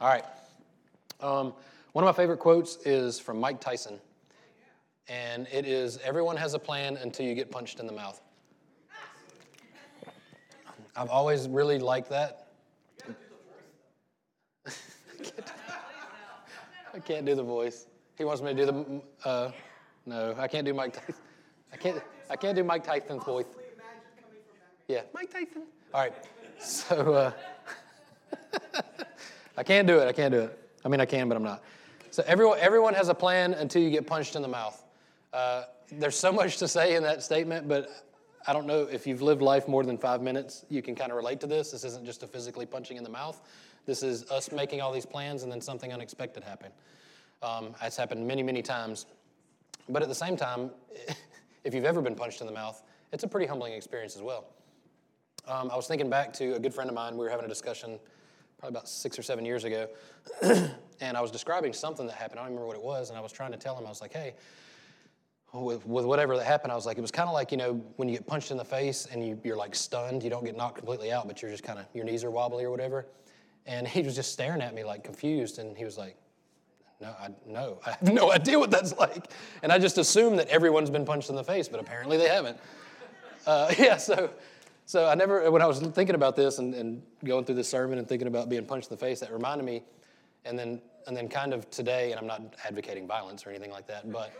All right. Um, one of my favorite quotes is from Mike Tyson, and it is Everyone has a plan until you get punched in the mouth. I've always really liked that. I can't do the voice. He wants me to do the. Uh, no, I can't do Mike Tyson. I can't. I can't do Mike Tyson's voice. Yeah, Mike Tyson. All right. So uh, I can't do it. I can't do it. I mean, I can, but I'm not. So everyone, everyone has a plan until you get punched in the mouth. Uh, there's so much to say in that statement, but I don't know if you've lived life more than five minutes, you can kind of relate to this. This isn't just a physically punching in the mouth. This is us making all these plans and then something unexpected happen. Um, it's happened many, many times. But at the same time, if you've ever been punched in the mouth, it's a pretty humbling experience as well. Um, I was thinking back to a good friend of mine. We were having a discussion probably about six or seven years ago, and I was describing something that happened. I don't remember what it was, and I was trying to tell him, I was like, hey, with, with whatever that happened, I was like, it was kind of like, you know, when you get punched in the face and you, you're like stunned, you don't get knocked completely out, but you're just kind of, your knees are wobbly or whatever. And he was just staring at me like confused, and he was like, no, I, no, I have no idea what that's like. And I just assume that everyone's been punched in the face, but apparently they haven't. Uh, yeah, so, so I never, when I was thinking about this and, and going through this sermon and thinking about being punched in the face, that reminded me, and then, and then kind of today, and I'm not advocating violence or anything like that, but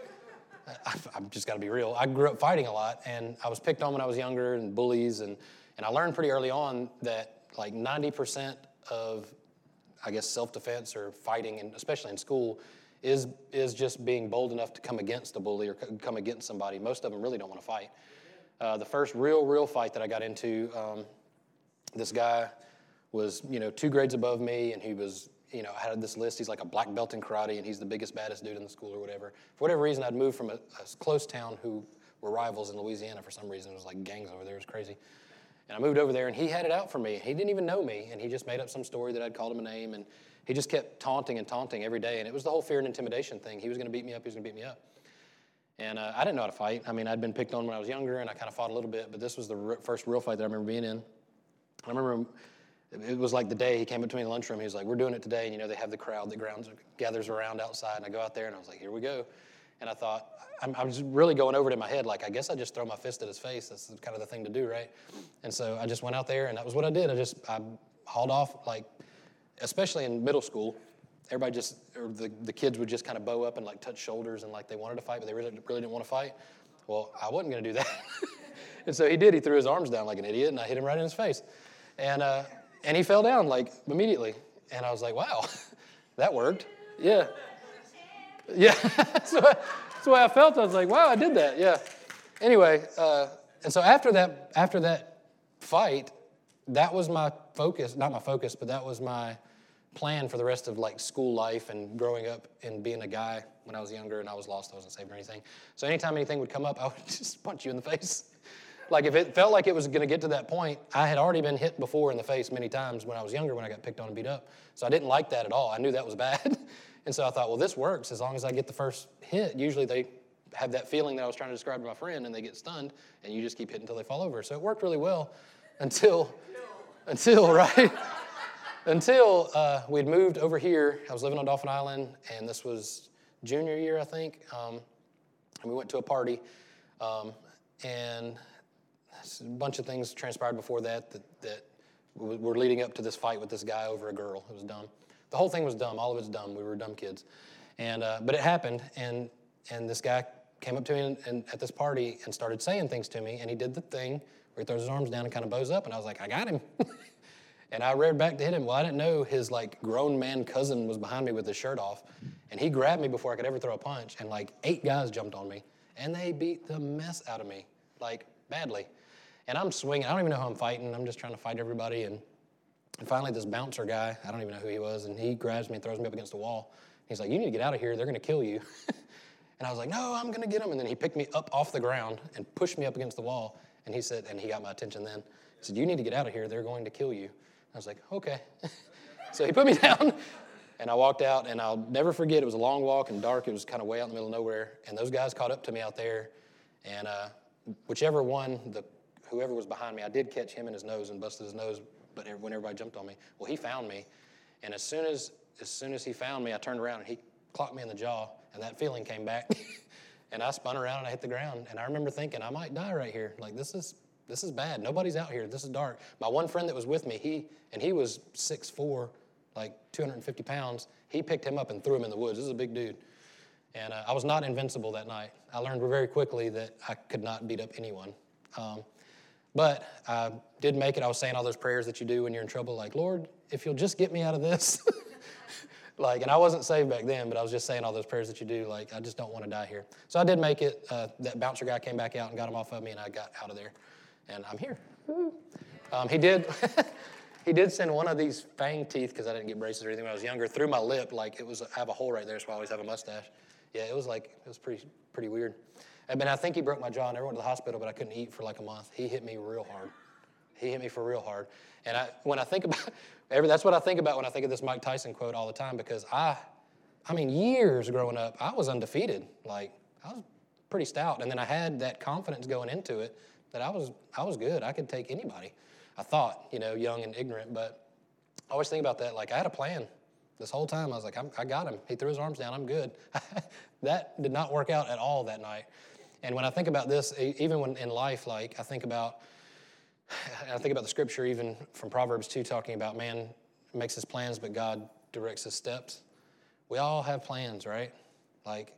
I, I've just got to be real. I grew up fighting a lot, and I was picked on when I was younger and bullies, and, and I learned pretty early on that like 90% of I guess, self-defense or fighting, and especially in school, is is just being bold enough to come against a bully or come against somebody. Most of them really don't want to fight. Uh, the first real, real fight that I got into, um, this guy was, you know, two grades above me, and he was, you know, had this list. He's like a black belt in karate, and he's the biggest, baddest dude in the school or whatever. For whatever reason, I'd moved from a, a close town who were rivals in Louisiana for some reason. It was like gangs over there. It was crazy. And I moved over there, and he had it out for me. He didn't even know me, and he just made up some story that I'd called him a name, and he just kept taunting and taunting every day. And it was the whole fear and intimidation thing. He was going to beat me up. He was going to beat me up. And uh, I didn't know how to fight. I mean, I'd been picked on when I was younger, and I kind of fought a little bit. But this was the r- first real fight that I remember being in. I remember it was like the day he came up to me in the lunchroom. He was like, "We're doing it today." And you know, they have the crowd that grounds, gathers around outside, and I go out there, and I was like, "Here we go." And I thought, I'm, I was really going over it in my head, like, I guess I just throw my fist at his face. That's kind of the thing to do, right? And so I just went out there, and that was what I did. I just, I hauled off, like, especially in middle school, everybody just, or the, the kids would just kind of bow up and like touch shoulders and like they wanted to fight, but they really, really didn't want to fight. Well, I wasn't going to do that. and so he did. He threw his arms down like an idiot, and I hit him right in his face. And, uh, and he fell down like immediately. And I was like, wow, that worked. Yeah. Yeah. so that's the way I felt. I was like, wow, I did that. Yeah. Anyway, uh, and so after that, after that fight, that was my focus. Not my focus, but that was my plan for the rest of like school life and growing up and being a guy when I was younger and I was lost, I wasn't saved or anything. So anytime anything would come up, I would just punch you in the face. like if it felt like it was going to get to that point, I had already been hit before in the face many times when I was younger when I got picked on and beat up. So I didn't like that at all. I knew that was bad. And so I thought, well, this works as long as I get the first hit. Usually they have that feeling that I was trying to describe to my friend and they get stunned and you just keep hitting until they fall over. So it worked really well until, until, right? Until uh, we'd moved over here. I was living on Dauphin Island and this was junior year, I think. Um, and we went to a party um, and a bunch of things transpired before that that, that were leading up to this fight with this guy over a girl. It was dumb. The whole thing was dumb. All of it's dumb. We were dumb kids. And, uh, but it happened, and, and this guy came up to me and, and at this party and started saying things to me, and he did the thing where he throws his arms down and kind of bows up, and I was like, I got him. and I reared back to hit him. Well, I didn't know his like grown man cousin was behind me with his shirt off, and he grabbed me before I could ever throw a punch, and like eight guys jumped on me, and they beat the mess out of me, like badly. And I'm swinging. I don't even know who I'm fighting. I'm just trying to fight everybody, and and finally, this bouncer guy, I don't even know who he was, and he grabs me and throws me up against the wall. He's like, You need to get out of here. They're going to kill you. and I was like, No, I'm going to get him. And then he picked me up off the ground and pushed me up against the wall. And he said, and he got my attention then. He said, You need to get out of here. They're going to kill you. I was like, Okay. so he put me down. And I walked out, and I'll never forget. It was a long walk and dark. It was kind of way out in the middle of nowhere. And those guys caught up to me out there. And uh, whichever one, the whoever was behind me, I did catch him in his nose and busted his nose but when everybody jumped on me, well, he found me. And as soon as, as soon as he found me, I turned around and he clocked me in the jaw, and that feeling came back. and I spun around and I hit the ground. And I remember thinking, I might die right here. Like this is this is bad. Nobody's out here. This is dark. My one friend that was with me, he and he was 6'4", like 250 pounds. He picked him up and threw him in the woods. This is a big dude. And uh, I was not invincible that night. I learned very quickly that I could not beat up anyone. Um, but I did make it. I was saying all those prayers that you do when you're in trouble, like, Lord, if you'll just get me out of this. like, and I wasn't saved back then, but I was just saying all those prayers that you do, like, I just don't want to die here. So I did make it. Uh, that bouncer guy came back out and got him off of me, and I got out of there. And I'm here. Um, he did. he did send one of these fang teeth because I didn't get braces or anything when I was younger through my lip. Like it was, I have a hole right there, so I always have a mustache. Yeah, it was like it was pretty pretty weird. I mean, I think he broke my jaw. I never went to the hospital, but I couldn't eat for like a month. He hit me real hard. He hit me for real hard. And I, when I think about, every, that's what I think about when I think of this Mike Tyson quote all the time because I, I mean, years growing up, I was undefeated. Like I was pretty stout, and then I had that confidence going into it that I was I was good. I could take anybody. I thought, you know, young and ignorant, but I always think about that. Like I had a plan this whole time. I was like, i got him. He threw his arms down. I'm good. that did not work out at all that night. And when I think about this, even when in life, like I think about, I think about the scripture even from Proverbs 2 talking about man makes his plans, but God directs his steps. We all have plans, right? Like,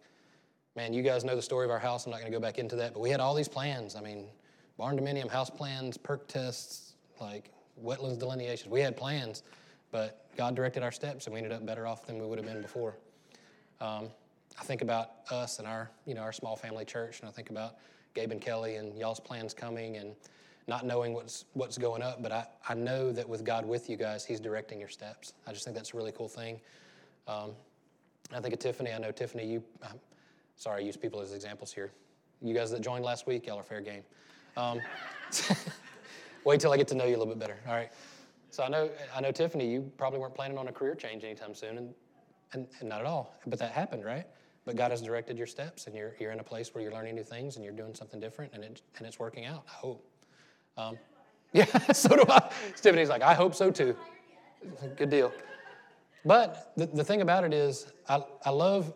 man, you guys know the story of our house. I'm not going to go back into that, but we had all these plans. I mean, barndominium, house plans, perk tests, like wetlands delineations. We had plans, but God directed our steps, and we ended up better off than we would have been before. Um, I think about us and our, you know, our small family church, and I think about Gabe and Kelly and y'all's plans coming and not knowing what's what's going up. But I, I know that with God with you guys, He's directing your steps. I just think that's a really cool thing. Um, I think of Tiffany. I know Tiffany. You, I'm sorry, I use people as examples here. You guys that joined last week, y'all are fair game. Um, wait till I get to know you a little bit better. All right. So I know I know Tiffany. You probably weren't planning on a career change anytime soon, and, and, and not at all. But that happened, right? But God has directed your steps, and you're, you're in a place where you're learning new things and you're doing something different, and, it, and it's working out, I hope. Um, yeah, so do I. Tiffany's like, I hope so too. Good deal. But the, the thing about it is, I, I love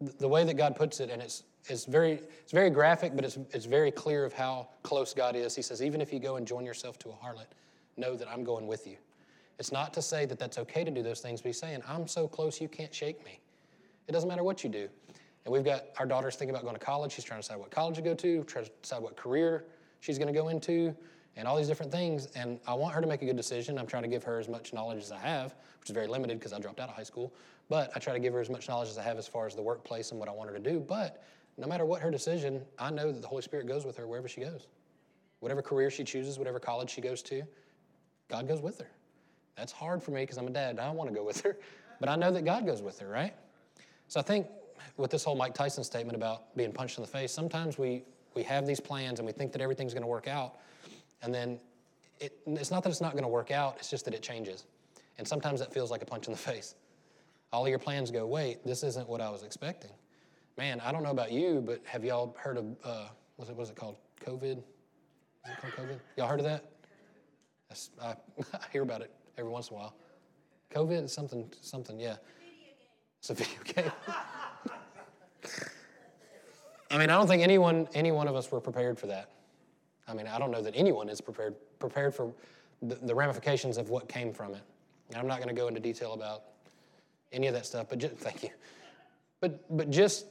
the way that God puts it, and it's, it's, very, it's very graphic, but it's, it's very clear of how close God is. He says, even if you go and join yourself to a harlot, know that I'm going with you. It's not to say that that's okay to do those things, but he's saying, I'm so close you can't shake me. It doesn't matter what you do. And we've got our daughter's thinking about going to college. She's trying to decide what college to go to, trying to decide what career she's going to go into, and all these different things. And I want her to make a good decision. I'm trying to give her as much knowledge as I have, which is very limited because I dropped out of high school. But I try to give her as much knowledge as I have as far as the workplace and what I want her to do. But no matter what her decision, I know that the Holy Spirit goes with her wherever she goes. Whatever career she chooses, whatever college she goes to, God goes with her. That's hard for me because I'm a dad. I don't want to go with her. But I know that God goes with her, right? So I think with this whole Mike Tyson statement about being punched in the face, sometimes we, we have these plans and we think that everything's going to work out. And then it, it's not that it's not going to work out, it's just that it changes. And sometimes that feels like a punch in the face. All your plans go, wait, this isn't what I was expecting. Man, I don't know about you, but have y'all heard of, uh, what's, it, it called? COVID? Is it called COVID? Y'all heard of that? I, I hear about it every once in a while. COVID, something, something, yeah. It's a video game. I mean, I don't think anyone, any one of us were prepared for that. I mean, I don't know that anyone is prepared prepared for the, the ramifications of what came from it. And I'm not going to go into detail about any of that stuff, but just, thank you. But but just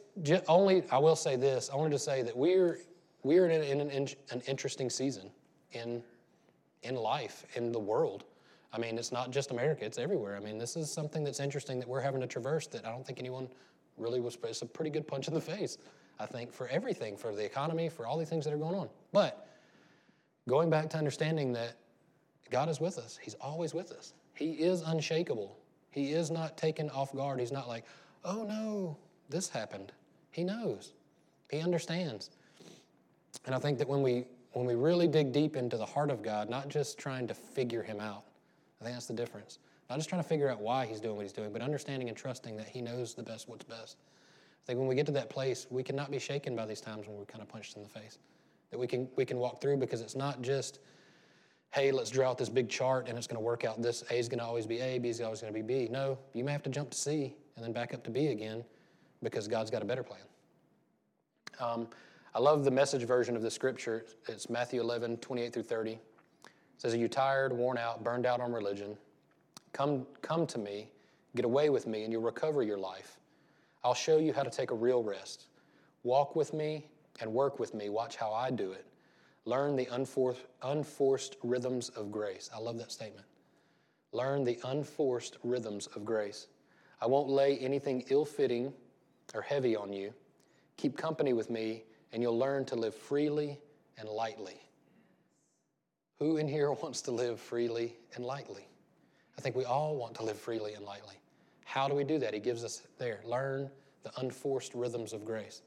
only I will say this. Wanted to say that we're we're in, in an, an interesting season in in life in the world. I mean, it's not just America, it's everywhere. I mean, this is something that's interesting that we're having to traverse that I don't think anyone really was. It's a pretty good punch in the face, I think, for everything, for the economy, for all the things that are going on. But going back to understanding that God is with us, He's always with us. He is unshakable. He is not taken off guard. He's not like, oh no, this happened. He knows, He understands. And I think that when we when we really dig deep into the heart of God, not just trying to figure Him out, I think that's the difference. Not just trying to figure out why he's doing what he's doing, but understanding and trusting that he knows the best what's best. I think when we get to that place, we cannot be shaken by these times when we're kind of punched in the face. That we can we can walk through because it's not just hey, let's draw out this big chart and it's going to work out this A is going to always be A, B is always going to be B. No, you may have to jump to C and then back up to B again because God's got a better plan. Um, I love the message version of the scripture. It's Matthew 11, 28 through 30. It says, Are you tired, worn out, burned out on religion? Come, come to me, get away with me, and you'll recover your life. I'll show you how to take a real rest. Walk with me and work with me. Watch how I do it. Learn the unforced, unforced rhythms of grace. I love that statement. Learn the unforced rhythms of grace. I won't lay anything ill fitting or heavy on you. Keep company with me, and you'll learn to live freely and lightly. Who in here wants to live freely and lightly? I think we all want to live freely and lightly. How do we do that? He gives us there. Learn the unforced rhythms of grace.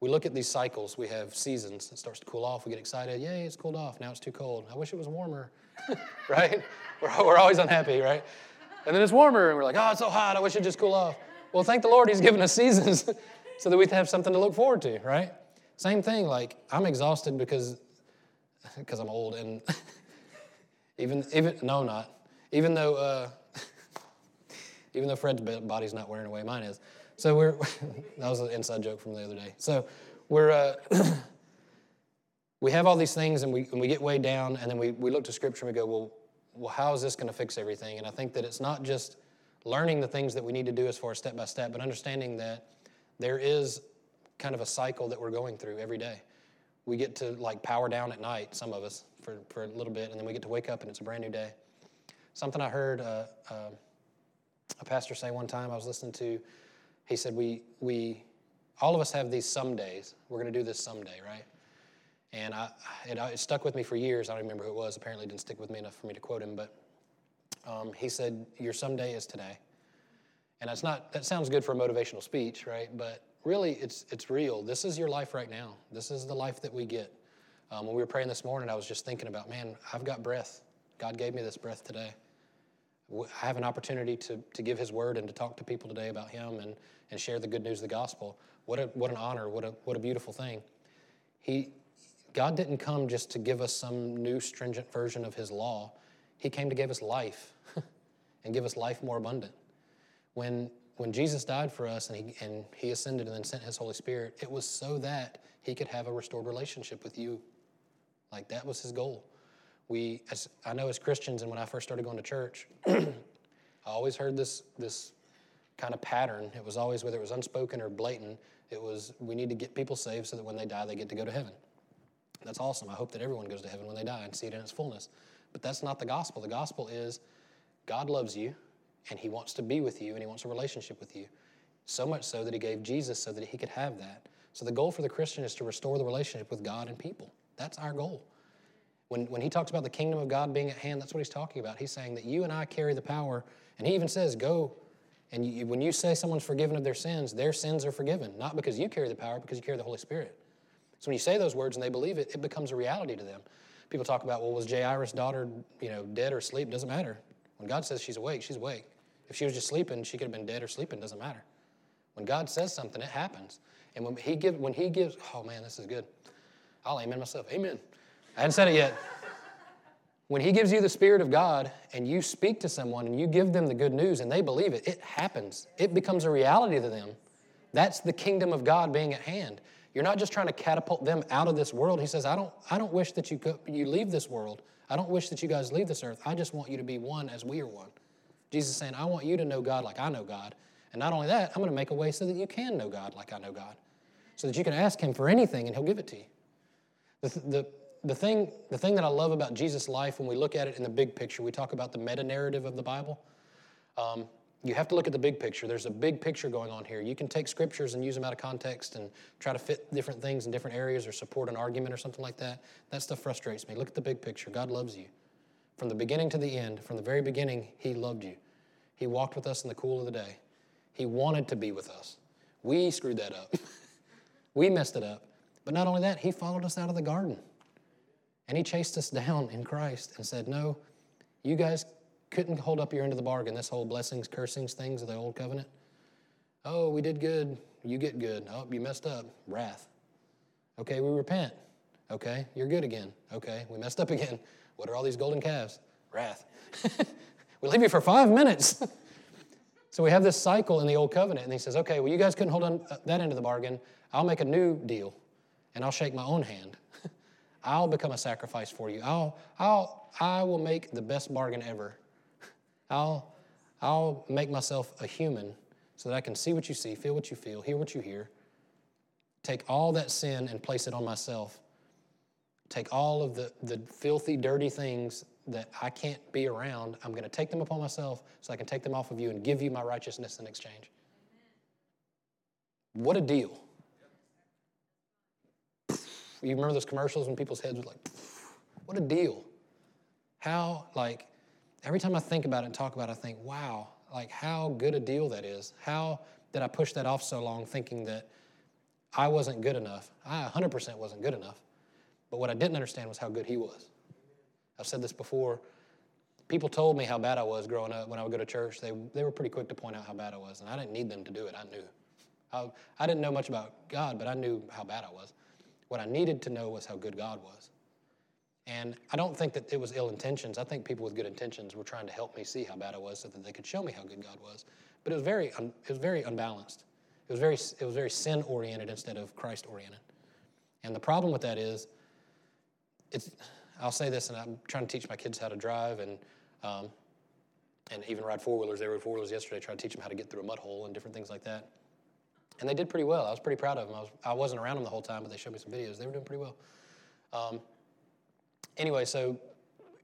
We look at these cycles. We have seasons. It starts to cool off. We get excited. Yay, it's cooled off. Now it's too cold. I wish it was warmer, right? We're, we're always unhappy, right? And then it's warmer, and we're like, oh, it's so hot. I wish it'd just cool off. Well, thank the Lord He's given us seasons so that we have something to look forward to, right? Same thing, like, I'm exhausted because because I'm old, and even, even, no, not. Even though, uh, even though Fred's body's not wearing away, mine is. So we're, that was an inside joke from the other day. So we're, uh, we have all these things and we, and we get way down and then we, we look to scripture and we go, well, well, how is this going to fix everything? And I think that it's not just learning the things that we need to do as far as step by step, but understanding that there is kind of a cycle that we're going through every day. We get to like power down at night, some of us, for, for a little bit, and then we get to wake up and it's a brand new day. Something I heard uh, uh, a pastor say one time I was listening to he said, we, we, all of us have these some days. We're going to do this someday, right? And I, it, it, stuck with me for years. I don't remember who it was. Apparently, it didn't stick with me enough for me to quote him. But um, he said, "Your someday is today." And that's not. That sounds good for a motivational speech, right? But really, it's it's real. This is your life right now. This is the life that we get. Um, when we were praying this morning, I was just thinking about, man, I've got breath. God gave me this breath today. I have an opportunity to, to give His word and to talk to people today about Him and, and share the good news of the gospel. What, a, what an honor, what a, what a beautiful thing. He, God didn't come just to give us some new stringent version of His law, He came to give us life and give us life more abundant. When, when Jesus died for us and he, and he ascended and then sent His Holy Spirit, it was so that He could have a restored relationship with you. Like that was His goal we, as I know as Christians, and when I first started going to church, I always heard this this kind of pattern. It was always whether it was unspoken or blatant. It was we need to get people saved so that when they die, they get to go to heaven. That's awesome. I hope that everyone goes to heaven when they die and see it in its fullness. But that's not the gospel. The gospel is God loves you, and He wants to be with you, and He wants a relationship with you. So much so that He gave Jesus so that He could have that. So the goal for the Christian is to restore the relationship with God and people. That's our goal. When, when he talks about the kingdom of God being at hand, that's what he's talking about. He's saying that you and I carry the power, and he even says, Go. And you, when you say someone's forgiven of their sins, their sins are forgiven, not because you carry the power, because you carry the Holy Spirit. So when you say those words and they believe it, it becomes a reality to them. People talk about, well, was Jairus' daughter, you know, dead or asleep? Doesn't matter. When God says she's awake, she's awake. If she was just sleeping, she could have been dead or sleeping. Doesn't matter. When God says something, it happens. And when He give, when He gives, oh man, this is good. I'll amen myself. Amen. I hadn't said it yet. When He gives you the Spirit of God and you speak to someone and you give them the good news and they believe it, it happens. It becomes a reality to them. That's the kingdom of God being at hand. You're not just trying to catapult them out of this world. He says, I don't, I don't wish that you, could, you leave this world. I don't wish that you guys leave this earth. I just want you to be one as we are one. Jesus is saying, I want you to know God like I know God. And not only that, I'm going to make a way so that you can know God like I know God. So that you can ask Him for anything and He'll give it to you. The, the, the thing, the thing that I love about Jesus' life when we look at it in the big picture, we talk about the meta narrative of the Bible. Um, you have to look at the big picture. There's a big picture going on here. You can take scriptures and use them out of context and try to fit different things in different areas or support an argument or something like that. That stuff frustrates me. Look at the big picture. God loves you. From the beginning to the end, from the very beginning, He loved you. He walked with us in the cool of the day. He wanted to be with us. We screwed that up. we messed it up. But not only that, He followed us out of the garden. And he chased us down in Christ and said, No, you guys couldn't hold up your end of the bargain, this whole blessings, cursings things of the old covenant. Oh, we did good. You get good. Oh, you messed up. Wrath. Okay, we repent. Okay, you're good again. Okay, we messed up again. What are all these golden calves? Wrath. we leave you for five minutes. so we have this cycle in the old covenant, and he says, okay, well, you guys couldn't hold on uh, that end of the bargain. I'll make a new deal, and I'll shake my own hand. I'll become a sacrifice for you. I'll, I'll, I will make the best bargain ever. I'll, I'll make myself a human so that I can see what you see, feel what you feel, hear what you hear, take all that sin and place it on myself, take all of the, the filthy, dirty things that I can't be around, I'm going to take them upon myself so I can take them off of you and give you my righteousness in exchange. What a deal. You remember those commercials when people's heads were like, what a deal. How, like, every time I think about it and talk about it, I think, wow, like how good a deal that is. How did I push that off so long thinking that I wasn't good enough? I 100% wasn't good enough. But what I didn't understand was how good he was. I've said this before. People told me how bad I was growing up when I would go to church. They, they were pretty quick to point out how bad I was, and I didn't need them to do it. I knew. I, I didn't know much about God, but I knew how bad I was. What I needed to know was how good God was. And I don't think that it was ill intentions. I think people with good intentions were trying to help me see how bad I was so that they could show me how good God was. But it was very, un, it was very unbalanced. It was very, it was very sin oriented instead of Christ oriented. And the problem with that is, it's, I'll say this, and I'm trying to teach my kids how to drive and, um, and even ride four wheelers. They rode four wheelers yesterday, trying to teach them how to get through a mud hole and different things like that. And they did pretty well. I was pretty proud of them. I, was, I wasn't around them the whole time, but they showed me some videos. They were doing pretty well. Um, anyway, so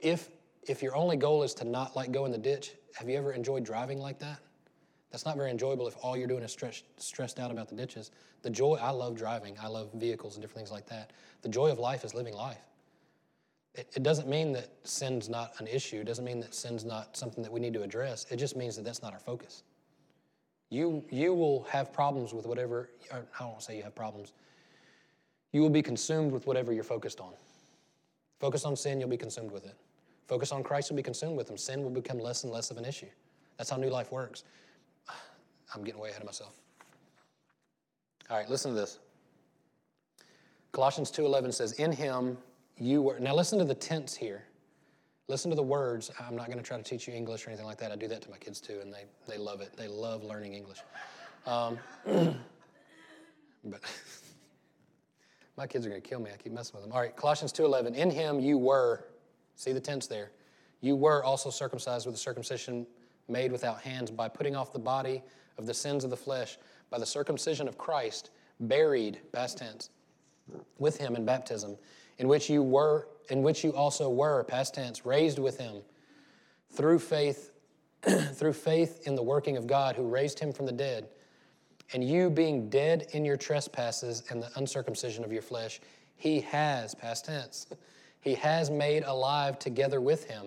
if if your only goal is to not like go in the ditch, have you ever enjoyed driving like that? That's not very enjoyable if all you're doing is stressed, stressed out about the ditches. The joy, I love driving. I love vehicles and different things like that. The joy of life is living life. It, it doesn't mean that sin's not an issue. It doesn't mean that sin's not something that we need to address. It just means that that's not our focus. You, you will have problems with whatever, I don't say you have problems. You will be consumed with whatever you're focused on. Focus on sin, you'll be consumed with it. Focus on Christ, you'll be consumed with him. Sin will become less and less of an issue. That's how new life works. I'm getting way ahead of myself. All right, listen to this. Colossians 2:11 says, "In him you were." Now listen to the tense here. Listen to the words. I'm not going to try to teach you English or anything like that. I do that to my kids too, and they, they love it. They love learning English. Um, but My kids are going to kill me. I keep messing with them. All right, Colossians 2:11. In him you were, see the tense there. You were also circumcised with a circumcision made without hands by putting off the body of the sins of the flesh by the circumcision of Christ, buried, past tense, with him in baptism, in which you were in which you also were, past tense, raised with him through faith through faith in the working of God who raised him from the dead and you being dead in your trespasses and the uncircumcision of your flesh, he has, past tense, he has made alive together with him,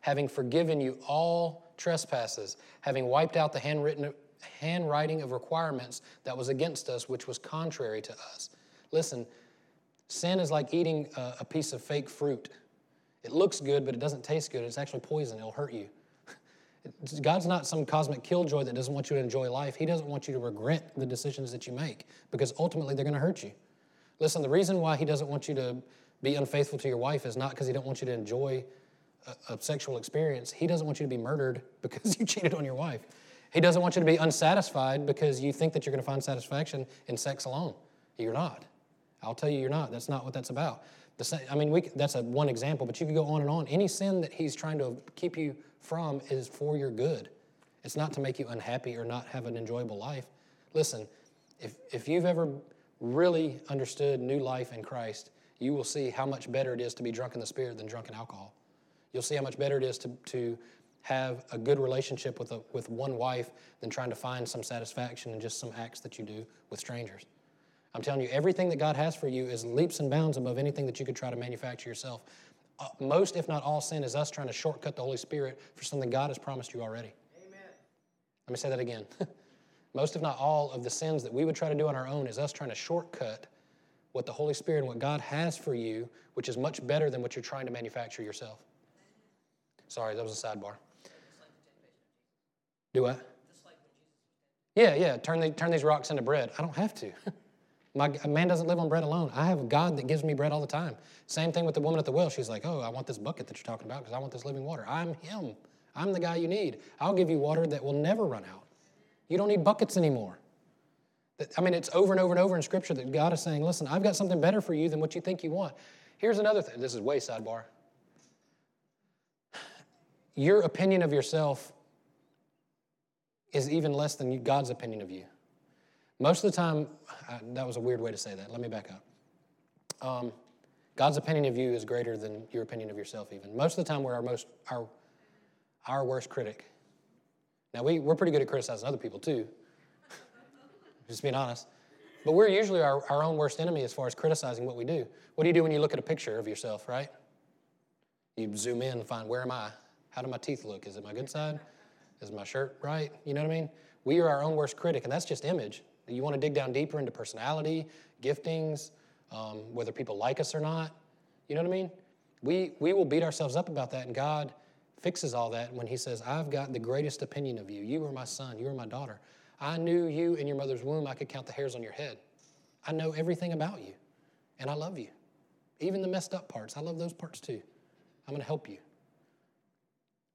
having forgiven you all trespasses, having wiped out the handwritten handwriting of requirements that was against us, which was contrary to us. Listen, sin is like eating a, a piece of fake fruit. It looks good, but it doesn't taste good. It's actually poison. It'll hurt you. God's not some cosmic killjoy that doesn't want you to enjoy life. He doesn't want you to regret the decisions that you make because ultimately they're going to hurt you. Listen, the reason why He doesn't want you to be unfaithful to your wife is not because He don't want you to enjoy a, a sexual experience. He doesn't want you to be murdered because you cheated on your wife. He doesn't want you to be unsatisfied because you think that you're going to find satisfaction in sex alone. You're not. I'll tell you, you're not. That's not what that's about. The, I mean, we, that's a one example, but you could go on and on. Any sin that he's trying to keep you from is for your good. It's not to make you unhappy or not have an enjoyable life. Listen, if, if you've ever really understood new life in Christ, you will see how much better it is to be drunk in the Spirit than drunk in alcohol. You'll see how much better it is to, to have a good relationship with, a, with one wife than trying to find some satisfaction in just some acts that you do with strangers. I'm telling you, everything that God has for you is leaps and bounds above anything that you could try to manufacture yourself. Most, if not all, sin is us trying to shortcut the Holy Spirit for something God has promised you already. Amen. Let me say that again. most, if not all, of the sins that we would try to do on our own is us trying to shortcut what the Holy Spirit and what God has for you, which is much better than what you're trying to manufacture yourself. Sorry, that was a sidebar. Do what? Yeah, yeah. Turn, the, turn these rocks into bread. I don't have to. My, man doesn't live on bread alone. I have a God that gives me bread all the time. Same thing with the woman at the well. She's like, Oh, I want this bucket that you're talking about because I want this living water. I'm Him. I'm the guy you need. I'll give you water that will never run out. You don't need buckets anymore. I mean, it's over and over and over in Scripture that God is saying, Listen, I've got something better for you than what you think you want. Here's another thing. This is way sidebar. Your opinion of yourself is even less than God's opinion of you. Most of the time, uh, that was a weird way to say that. Let me back up. Um, God's opinion of you is greater than your opinion of yourself, even. Most of the time, we're our, most, our, our worst critic. Now, we, we're pretty good at criticizing other people, too, just being honest. But we're usually our, our own worst enemy as far as criticizing what we do. What do you do when you look at a picture of yourself, right? You zoom in and find, where am I? How do my teeth look? Is it my good side? Is my shirt right? You know what I mean? We are our own worst critic, and that's just image. You want to dig down deeper into personality, giftings, um, whether people like us or not. You know what I mean? We, we will beat ourselves up about that, and God fixes all that when He says, I've got the greatest opinion of you. You are my son, you are my daughter. I knew you in your mother's womb. I could count the hairs on your head. I know everything about you, and I love you. Even the messed up parts, I love those parts too. I'm going to help you.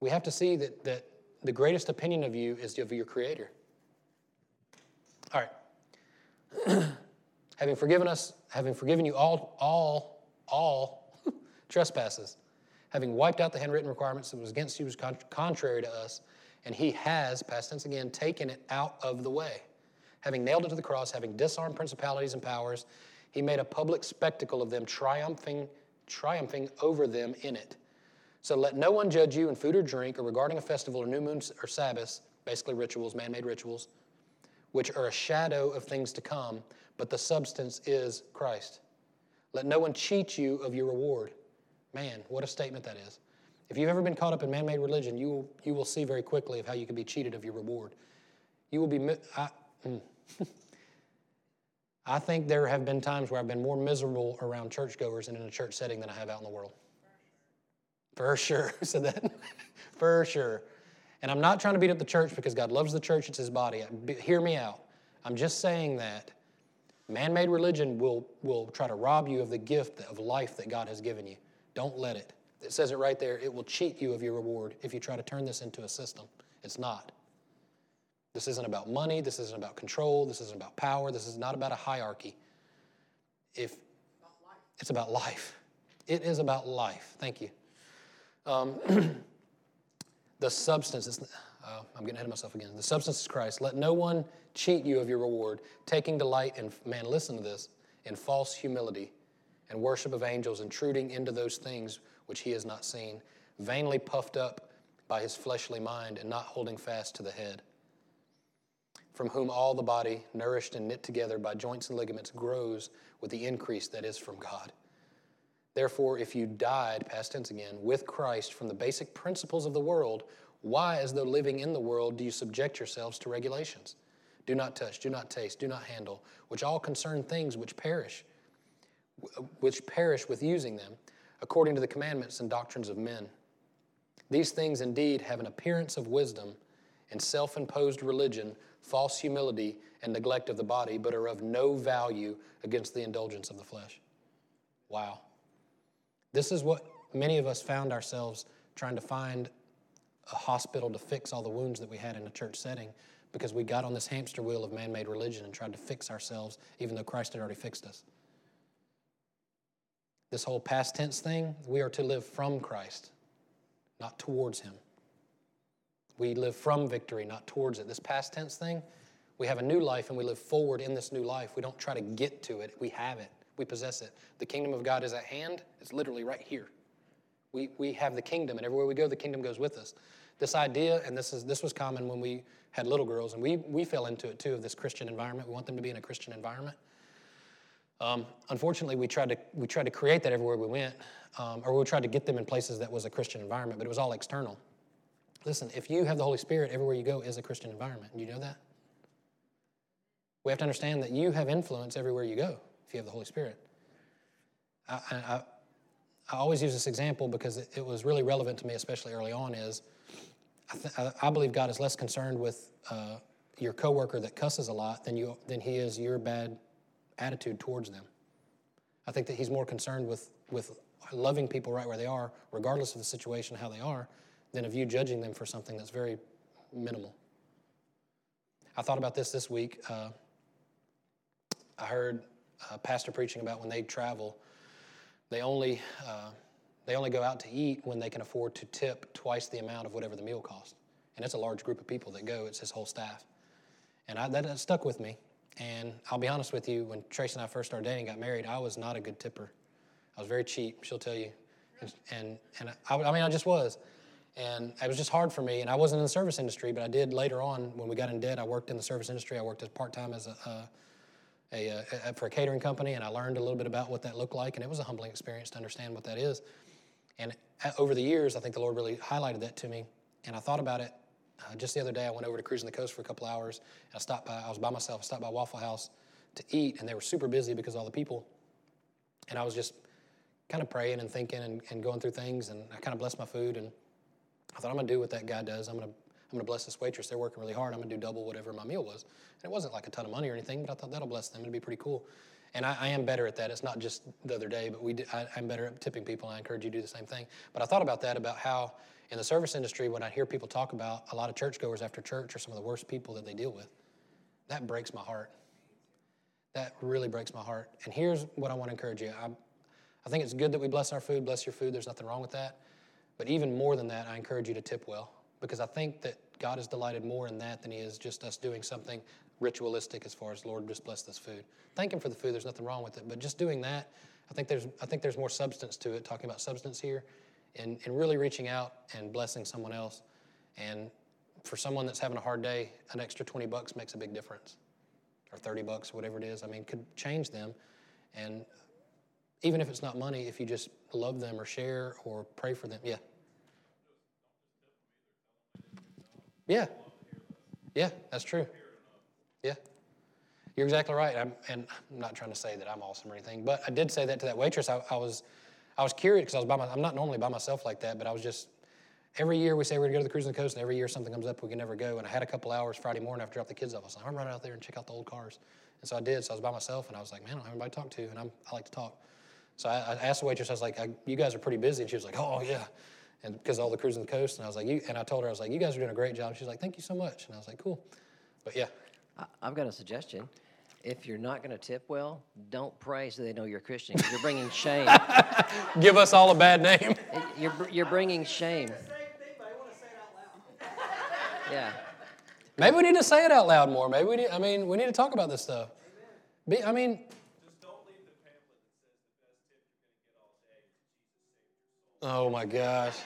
We have to see that, that the greatest opinion of you is of your Creator. All right. having forgiven us, having forgiven you all, all, all trespasses, having wiped out the handwritten requirements that was against you, was contrary to us, and he has, past tense again, taken it out of the way. Having nailed it to the cross, having disarmed principalities and powers, he made a public spectacle of them, triumphing, triumphing over them in it. So let no one judge you in food or drink or regarding a festival or new moons or Sabbaths, basically rituals, man made rituals, which are a shadow of things to come, but the substance is Christ. Let no one cheat you of your reward. Man, what a statement that is. If you've ever been caught up in man made religion, you will, you will see very quickly of how you can be cheated of your reward. You will be. I, mm. I think there have been times where I've been more miserable around churchgoers and in a church setting than I have out in the world. For sure. said that? For sure. And I'm not trying to beat up the church because God loves the church, it's his body. Hear me out. I'm just saying that man made religion will, will try to rob you of the gift of life that God has given you. Don't let it. It says it right there. It will cheat you of your reward if you try to turn this into a system. It's not. This isn't about money. This isn't about control. This isn't about power. This is not about a hierarchy. If it's about life, it is about life. Thank you. Um, the substance is, uh, I'm getting ahead of myself again. The substance is Christ. Let no one cheat you of your reward, taking delight in, man, listen to this, in false humility and worship of angels, intruding into those things which he has not seen, vainly puffed up by his fleshly mind and not holding fast to the head, from whom all the body, nourished and knit together by joints and ligaments, grows with the increase that is from God. Therefore, if you died, past tense again, with Christ from the basic principles of the world, why, as though living in the world, do you subject yourselves to regulations? Do not touch, do not taste, do not handle, which all concern things which perish, which perish with using them, according to the commandments and doctrines of men. These things indeed have an appearance of wisdom and self imposed religion, false humility, and neglect of the body, but are of no value against the indulgence of the flesh. Wow. This is what many of us found ourselves trying to find a hospital to fix all the wounds that we had in a church setting because we got on this hamster wheel of man made religion and tried to fix ourselves even though Christ had already fixed us. This whole past tense thing, we are to live from Christ, not towards Him. We live from victory, not towards it. This past tense thing, we have a new life and we live forward in this new life. We don't try to get to it, we have it we possess it. The kingdom of God is at hand, it's literally right here. We, we have the kingdom, and everywhere we go, the kingdom goes with us. This idea, and this, is, this was common when we had little girls, and we, we fell into it too, of this Christian environment. We want them to be in a Christian environment. Um, unfortunately, we tried, to, we tried to create that everywhere we went, um, or we tried to get them in places that was a Christian environment, but it was all external. Listen, if you have the Holy Spirit, everywhere you go is a Christian environment. Do you know that? We have to understand that you have influence everywhere you go if you have the Holy Spirit. I, I, I always use this example because it, it, was really relevant to me, especially early on. Is I, th- I believe God is less concerned with uh, your coworker that cusses a lot than you than He is your bad attitude towards them. I think that he's more concerned with, with loving people right where they are, regardless of the situation, how they are, than of you judging them for something that's very minimal. I thought about this this week. Uh, I heard a pastor preaching about when they travel, they only, uh, they only go out to eat when they can afford to tip twice the amount of whatever the meal cost. And it's a large group of people that go, it's his whole staff. And I, that stuck with me. And I'll be honest with you, when Tracy and I first started dating, got married, I was not a good tipper. I was very cheap, she'll tell you. And, and, and I, I mean, I just was. And it was just hard for me. And I wasn't in the service industry, but I did later on when we got in debt. I worked in the service industry. I worked as part time as a, a, a, a, for a catering company, and I learned a little bit about what that looked like. And it was a humbling experience to understand what that is. And over the years, I think the Lord really highlighted that to me. And I thought about it uh, just the other day. I went over to Cruising the Coast for a couple hours. And I stopped by. I was by myself. I stopped by Waffle House to eat, and they were super busy because all the people. And I was just kind of praying and thinking and, and going through things, and I kind of blessed my food and I thought I'm gonna do what that guy does. I'm gonna I'm gonna bless this waitress. They're working really hard. I'm gonna do double whatever my meal was. And it wasn't like a ton of money or anything, but I thought that'll bless them. It'll be pretty cool. And I, I am better at that. It's not just the other day, but we did, I, am better at tipping people. And I encourage you to do the same thing. But I thought about that about how in the service industry, when I hear people talk about a lot of churchgoers after church are some of the worst people that they deal with, that breaks my heart. That really breaks my heart. And here's what I want to encourage you. I, I think it's good that we bless our food. Bless your food. There's nothing wrong with that. But even more than that, I encourage you to tip well because I think that God is delighted more in that than He is just us doing something ritualistic as far as Lord, just bless this food. Thank Him for the food. There's nothing wrong with it, but just doing that, I think there's I think there's more substance to it. Talking about substance here, and and really reaching out and blessing someone else, and for someone that's having a hard day, an extra 20 bucks makes a big difference, or 30 bucks, whatever it is. I mean, could change them, and even if it's not money, if you just love them or share or pray for them, yeah. Yeah. Yeah, that's true. Yeah. You're exactly right. I'm, and I'm not trying to say that I'm awesome or anything, but I did say that to that waitress. I, I was, I was curious because I was by my, I'm not normally by myself like that, but I was just, every year we say we're to go to the cruise on the coast, and every year something comes up, we can never go. And I had a couple hours Friday morning after I dropped the kids off. I was like, I'm running out there and check out the old cars. And so I did. So I was by myself, and I was like, man, I don't have anybody to talk to, and I'm, I like to talk. So I, I asked the waitress, I was like, you guys are pretty busy. And she was like, oh, yeah and because all the cruising the coast. And I was like, you, and I told her, I was like, you guys are doing a great job. She's like, thank you so much. And I was like, cool. But yeah. I've got a suggestion. If you're not going to tip well, don't pray so they know you're Christian. You're bringing shame. Give us all a bad name. You're, you're bringing shame. Yeah. Maybe we need to say it out loud more. Maybe we need, I mean, we need to talk about this stuff. Be, I mean, Oh my gosh.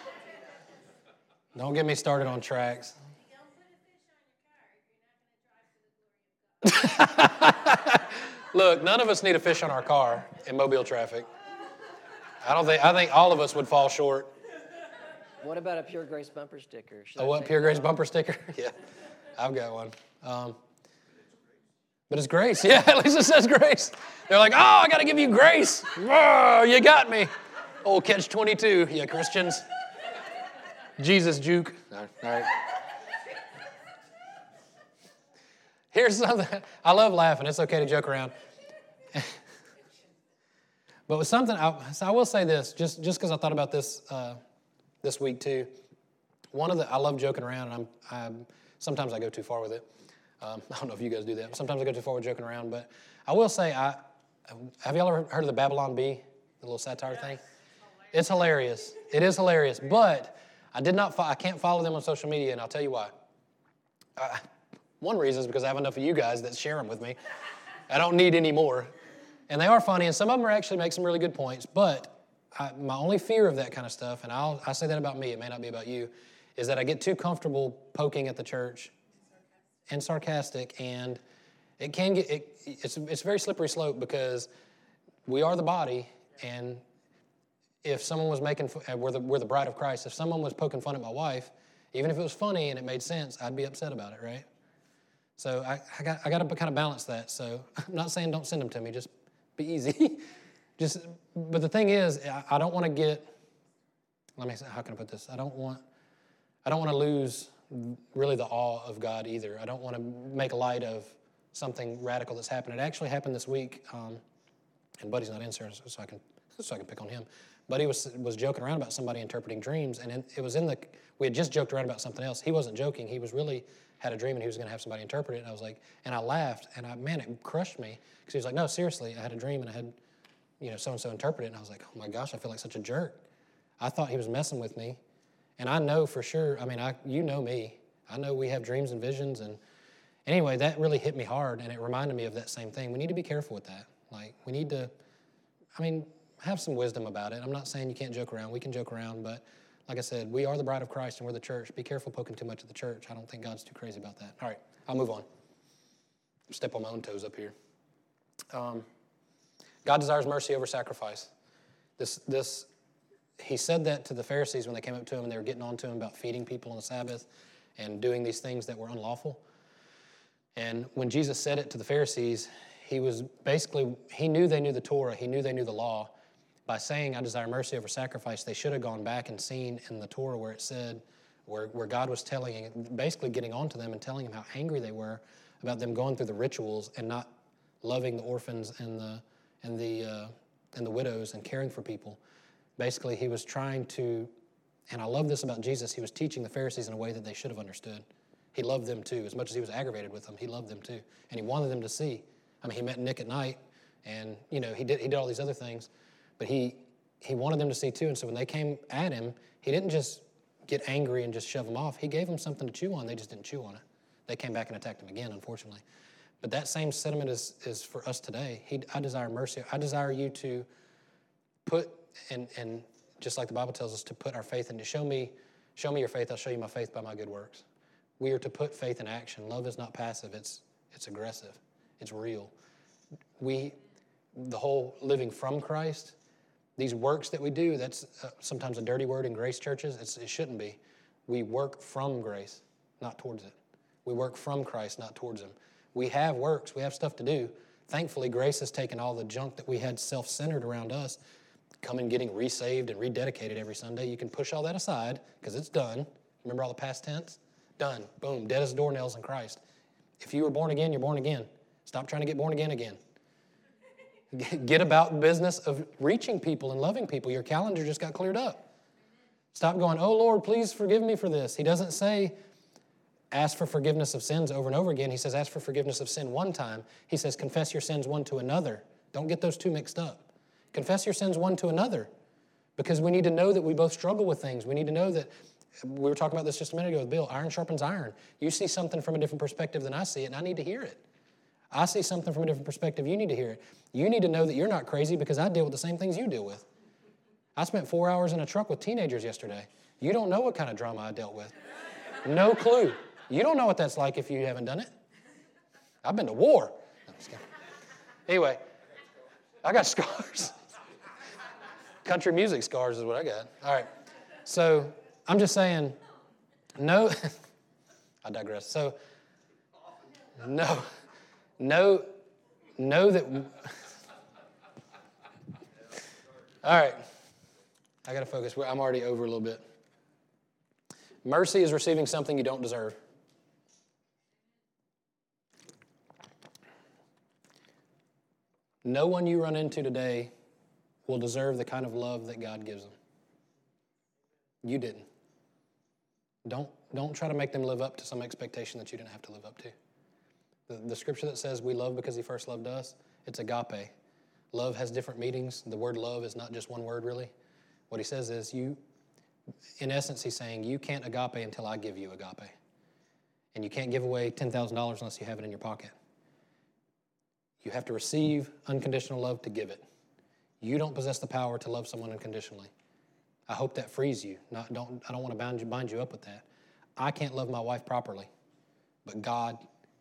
Don't get me started on tracks. Look, none of us need a fish on our car in mobile traffic. I don't think I think all of us would fall short. What about a Pure Grace bumper sticker? Should a what Pure Grace bumper sticker? yeah, I've got one. Um, but it's grace. Yeah, at least it says grace. They're like, oh, I got to give you grace. Oh, you got me. Oh, catch 22, yeah, Christians. Jesus juke. All right. Here's something. I love laughing. It's okay to joke around. but with something, I, so I will say this, just just because I thought about this uh, this week too. One of the I love joking around, and I'm, I'm sometimes I go too far with it. Um, I don't know if you guys do that. Sometimes I go too far with joking around, but I will say, I have y'all ever heard of the Babylon Bee, the little satire thing? It's hilarious. It is hilarious. But I did not. Fo- I can't follow them on social media, and I'll tell you why. Uh, one reason is because I have enough of you guys that share them with me. I don't need any more. And they are funny, and some of them are actually make some really good points. But I, my only fear of that kind of stuff, and I'll, I say that about me, it may not be about you, is that I get too comfortable poking at the church and sarcastic, and it can get, it, it's, it's a very slippery slope because we are the body, and if someone was making, uh, we're the, we're the bride of Christ, if someone was poking fun at my wife, even if it was funny and it made sense, I'd be upset about it, right? So I, I got, I got to kind of balance that. So I'm not saying don't send them to me, just be easy. just, but the thing is, I, I don't want to get, let me how can I put this? I don't want, I don't want to lose really the awe of God either. I don't want to make light of something radical that's happened. It actually happened this week, um, and Buddy's not in, so I can so I can pick on him. Buddy was was joking around about somebody interpreting dreams, and it, it was in the we had just joked around about something else. He wasn't joking. He was really had a dream, and he was going to have somebody interpret it. And I was like, and I laughed, and I man, it crushed me because he was like, no, seriously, I had a dream, and I had you know so and so interpret it, and I was like, oh my gosh, I feel like such a jerk. I thought he was messing with me, and I know for sure. I mean, I you know me. I know we have dreams and visions, and anyway, that really hit me hard, and it reminded me of that same thing. We need to be careful with that. Like we need to. I mean, have some wisdom about it. I'm not saying you can't joke around. We can joke around, but like I said, we are the bride of Christ and we're the church. Be careful poking too much at the church. I don't think God's too crazy about that. All right, I'll move on. Step on my own toes up here. Um, God desires mercy over sacrifice. This, this, he said that to the Pharisees when they came up to him and they were getting on to him about feeding people on the Sabbath and doing these things that were unlawful. And when Jesus said it to the Pharisees, he was basically, he knew they knew the Torah, he knew they knew the law, by saying, I desire mercy over sacrifice, they should have gone back and seen in the Torah where it said, where, where God was telling, basically getting on to them and telling them how angry they were about them going through the rituals and not loving the orphans and the, and the, uh, and the widows and caring for people. Basically, he was trying to, and I love this about Jesus, he was teaching the Pharisees in a way that they should have understood. He loved them too. As much as he was aggravated with them, he loved them too. And he wanted them to see. I mean, he met Nick at night, and, you know, he did, he did all these other things. But he, he wanted them to see too. And so when they came at him, he didn't just get angry and just shove them off. He gave them something to chew on. They just didn't chew on it. They came back and attacked him again, unfortunately. But that same sentiment is, is for us today. He, I desire mercy. I desire you to put, and, and just like the Bible tells us, to put our faith in, to show me, show me your faith, I'll show you my faith by my good works. We are to put faith in action. Love is not passive, it's, it's aggressive, it's real. We, the whole living from Christ, these works that we do, that's uh, sometimes a dirty word in grace churches. It shouldn't be. We work from grace, not towards it. We work from Christ, not towards Him. We have works, we have stuff to do. Thankfully, grace has taken all the junk that we had self centered around us, coming getting resaved and rededicated every Sunday. You can push all that aside because it's done. Remember all the past tense? Done. Boom. Dead as doornails in Christ. If you were born again, you're born again. Stop trying to get born again again. Get about the business of reaching people and loving people. Your calendar just got cleared up. Stop going, oh Lord, please forgive me for this. He doesn't say, ask for forgiveness of sins over and over again. He says, ask for forgiveness of sin one time. He says, confess your sins one to another. Don't get those two mixed up. Confess your sins one to another because we need to know that we both struggle with things. We need to know that we were talking about this just a minute ago with Bill iron sharpens iron. You see something from a different perspective than I see it, and I need to hear it. I see something from a different perspective. You need to hear it. You need to know that you're not crazy because I deal with the same things you deal with. I spent four hours in a truck with teenagers yesterday. You don't know what kind of drama I dealt with. No clue. You don't know what that's like if you haven't done it. I've been to war. anyway, I got scars. Country music scars is what I got. All right. So I'm just saying, no, I digress. So, no. Know, know that. All right. I got to focus. I'm already over a little bit. Mercy is receiving something you don't deserve. No one you run into today will deserve the kind of love that God gives them. You didn't. Don't, don't try to make them live up to some expectation that you didn't have to live up to. The, the scripture that says we love because he first loved us, it's agape. Love has different meanings. The word love is not just one word, really. What he says is, you, in essence, he's saying, you can't agape until I give you agape. And you can't give away $10,000 unless you have it in your pocket. You have to receive unconditional love to give it. You don't possess the power to love someone unconditionally. I hope that frees you. Not, don't, I don't want to bind you, bind you up with that. I can't love my wife properly, but God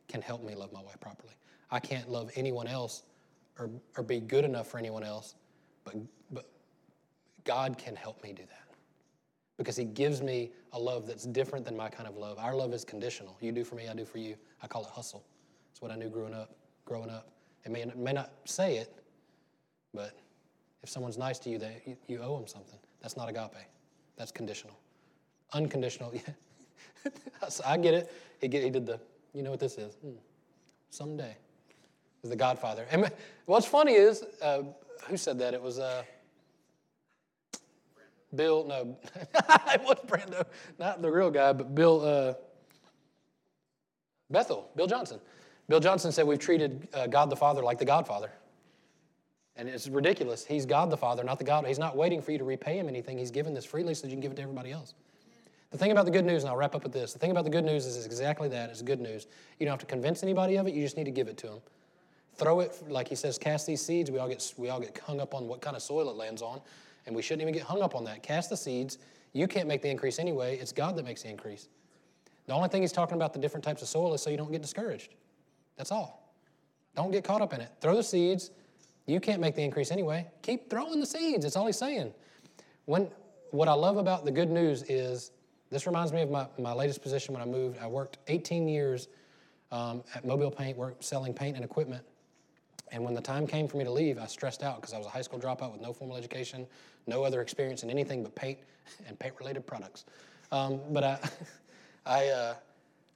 can help me love my wife properly. I can't love anyone else or, or be good enough for anyone else, but, but God can help me do that. Because He gives me a love that's different than my kind of love. Our love is conditional. You do for me, I do for you. I call it hustle. It's what I knew growing up. Growing up, it may, it may not say it, but if someone's nice to you, they, you, you owe them something. That's not agape. That's conditional. Unconditional, yeah. I get it. He, get, he did the you know what this is? Hmm. someday. Is the Godfather. And what's funny is, uh, who said that? It was uh, Bill. No, it was Brando, not the real guy, but Bill uh, Bethel. Bill Johnson. Bill Johnson said we've treated uh, God the Father like the Godfather. And it's ridiculous. He's God the Father, not the God. He's not waiting for you to repay him anything. He's given this freely so you can give it to everybody else. The thing about the good news, and I'll wrap up with this the thing about the good news is exactly that it's good news. You don't have to convince anybody of it, you just need to give it to them. Throw it, like he says, cast these seeds. We all, get, we all get hung up on what kind of soil it lands on, and we shouldn't even get hung up on that. Cast the seeds. You can't make the increase anyway, it's God that makes the increase. The only thing he's talking about the different types of soil is so you don't get discouraged. That's all. Don't get caught up in it. Throw the seeds. You can't make the increase anyway. Keep throwing the seeds. That's all he's saying. When, what I love about the good news is this reminds me of my, my latest position when I moved. I worked 18 years um, at Mobile Paint, work, selling paint and equipment. And when the time came for me to leave, I stressed out because I was a high school dropout with no formal education, no other experience in anything but paint and paint-related products. Um, but I, I, uh,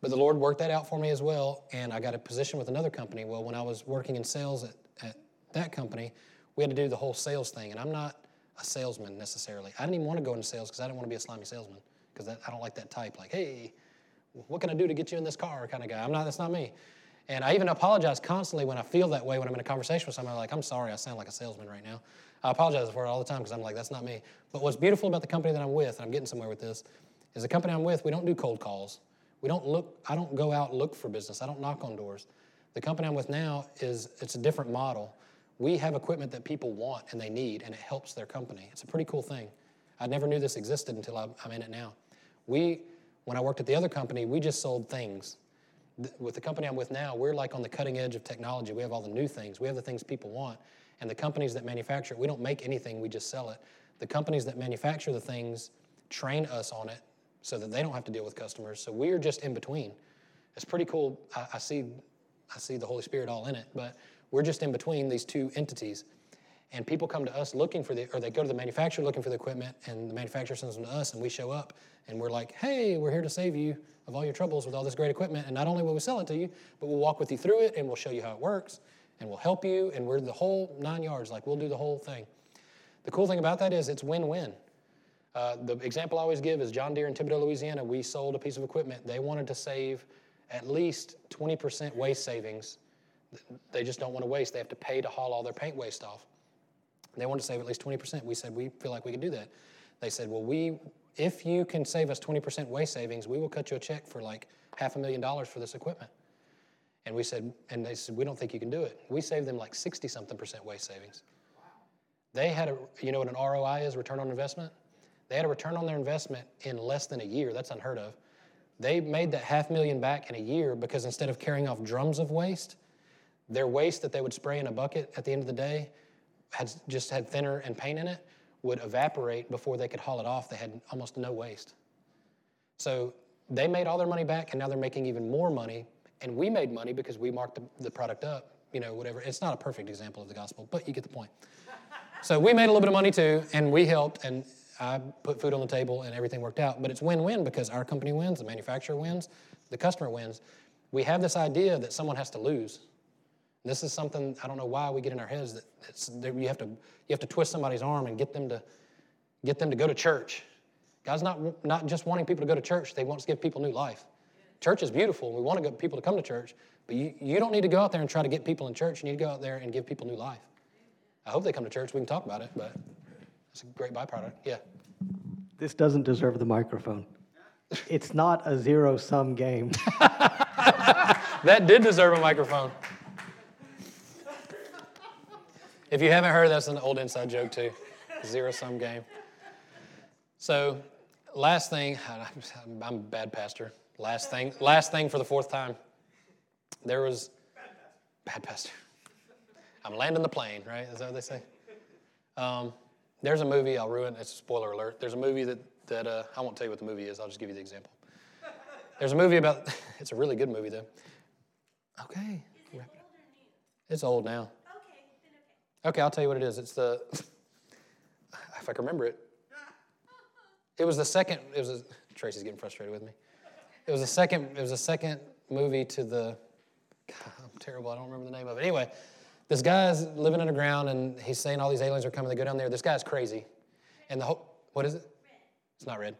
but the Lord worked that out for me as well, and I got a position with another company. Well, when I was working in sales at, at that company, we had to do the whole sales thing, and I'm not a salesman necessarily. I didn't even want to go into sales because I didn't want to be a slimy salesman because I don't like that type. Like, hey, what can I do to get you in this car kind of guy. I'm not. That's not me. And I even apologize constantly when I feel that way when I'm in a conversation with somebody. Like, I'm sorry, I sound like a salesman right now. I apologize for it all the time because I'm like, that's not me. But what's beautiful about the company that I'm with, and I'm getting somewhere with this, is the company I'm with. We don't do cold calls. We don't look. I don't go out look for business. I don't knock on doors. The company I'm with now is it's a different model. We have equipment that people want and they need, and it helps their company. It's a pretty cool thing. I never knew this existed until I'm in it now. We, when I worked at the other company, we just sold things. With the company I'm with now, we're like on the cutting edge of technology. We have all the new things. We have the things people want. And the companies that manufacture it, we don't make anything, we just sell it. The companies that manufacture the things train us on it so that they don't have to deal with customers. So we're just in between. It's pretty cool. I, I see, I see the Holy Spirit all in it, but we're just in between these two entities. And people come to us looking for the, or they go to the manufacturer looking for the equipment, and the manufacturer sends them to us, and we show up, and we're like, hey, we're here to save you of all your troubles with all this great equipment. And not only will we sell it to you, but we'll walk with you through it, and we'll show you how it works, and we'll help you, and we're the whole nine yards. Like, we'll do the whole thing. The cool thing about that is it's win win. Uh, the example I always give is John Deere in Thibodaux, Louisiana. We sold a piece of equipment. They wanted to save at least 20% waste savings. They just don't want to waste. They have to pay to haul all their paint waste off. They wanted to save at least 20%. We said, we feel like we could do that. They said, well, we, if you can save us 20% waste savings, we will cut you a check for like half a million dollars for this equipment. And we said, and they said, we don't think you can do it. We saved them like 60 something percent waste savings. They had a, you know what an ROI is, return on investment? They had a return on their investment in less than a year. That's unheard of. They made that half million back in a year because instead of carrying off drums of waste, their waste that they would spray in a bucket at the end of the day, had just had thinner and paint in it would evaporate before they could haul it off. They had almost no waste. So they made all their money back, and now they're making even more money. And we made money because we marked the, the product up, you know, whatever. It's not a perfect example of the gospel, but you get the point. so we made a little bit of money too, and we helped, and I put food on the table, and everything worked out. But it's win win because our company wins, the manufacturer wins, the customer wins. We have this idea that someone has to lose. This is something I don't know why we get in our heads that you have to you have to twist somebody's arm and get them to get them to go to church. God's not not just wanting people to go to church; They want to give people new life. Church is beautiful. We want to get people to come to church, but you, you don't need to go out there and try to get people in church. You need to go out there and give people new life. I hope they come to church. We can talk about it, but it's a great byproduct. Yeah. This doesn't deserve the microphone. It's not a zero sum game. that did deserve a microphone. If you haven't heard, that's an old inside joke too. Zero sum game. So, last thing, I'm a bad pastor. Last thing, last thing for the fourth time. There was bad pastor. I'm landing the plane, right? Is that what they say? Um, there's a movie. I'll ruin. It's a spoiler alert. There's a movie that that uh, I won't tell you what the movie is. I'll just give you the example. There's a movie about. It's a really good movie though. Okay. It old it's old now. Okay, I'll tell you what it is. It's the, if I can remember it, it was the second, it was, a, Tracy's getting frustrated with me. It was the second, it was the second movie to the, God, I'm terrible. I don't remember the name of it. Anyway, this guy's living underground and he's saying all these aliens are coming. They go down there. This guy's crazy. And the whole, what is it? It's not red.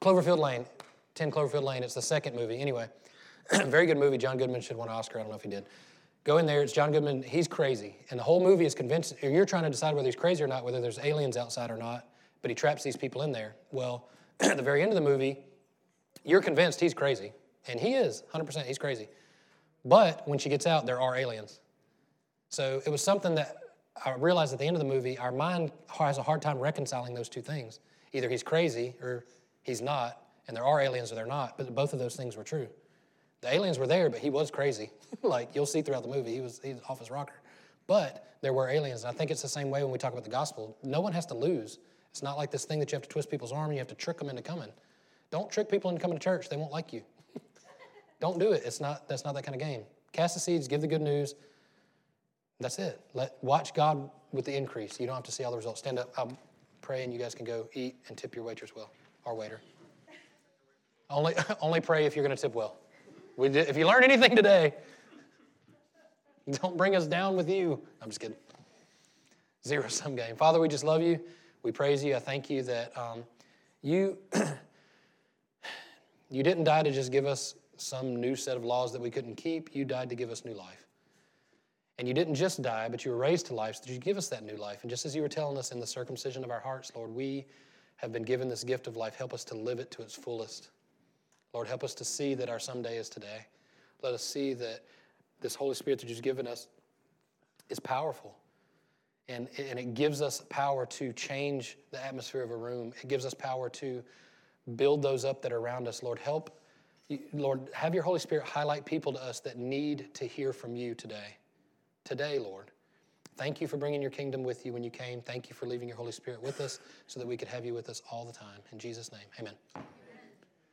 Cloverfield Lane, 10 Cloverfield Lane. It's the second movie. Anyway, very good movie. John Goodman should win an Oscar. I don't know if he did. Go in there. It's John Goodman. He's crazy. And the whole movie is convinced, you're trying to decide whether he's crazy or not, whether there's aliens outside or not, but he traps these people in there. Well, at the very end of the movie, you're convinced he's crazy. And he is, 100%, he's crazy. But when she gets out, there are aliens. So it was something that I realized at the end of the movie, our mind has a hard time reconciling those two things. Either he's crazy or he's not, and there are aliens or they're not, but both of those things were true. The aliens were there, but he was crazy. like you'll see throughout the movie, he was he's off his rocker. But there were aliens, and I think it's the same way when we talk about the gospel. No one has to lose. It's not like this thing that you have to twist people's arm and you have to trick them into coming. Don't trick people into coming to church. They won't like you. Don't do it. It's not, that's not that kind of game. Cast the seeds, give the good news. That's it. Let, watch God with the increase. You don't have to see all the results. Stand up. I'll pray, and you guys can go eat and tip your waitress well, our waiter. Only, only pray if you're going to tip well. We did, if you learn anything today, don't bring us down with you. I'm just kidding. Zero sum game. Father, we just love you. We praise you. I thank you that um, you you didn't die to just give us some new set of laws that we couldn't keep. You died to give us new life. And you didn't just die, but you were raised to life so that you give us that new life. And just as you were telling us in the circumcision of our hearts, Lord, we have been given this gift of life. Help us to live it to its fullest. Lord, help us to see that our someday is today. Let us see that this Holy Spirit that you've given us is powerful. And, and it gives us power to change the atmosphere of a room. It gives us power to build those up that are around us. Lord, help. Lord, have your Holy Spirit highlight people to us that need to hear from you today. Today, Lord. Thank you for bringing your kingdom with you when you came. Thank you for leaving your Holy Spirit with us so that we could have you with us all the time. In Jesus' name, amen.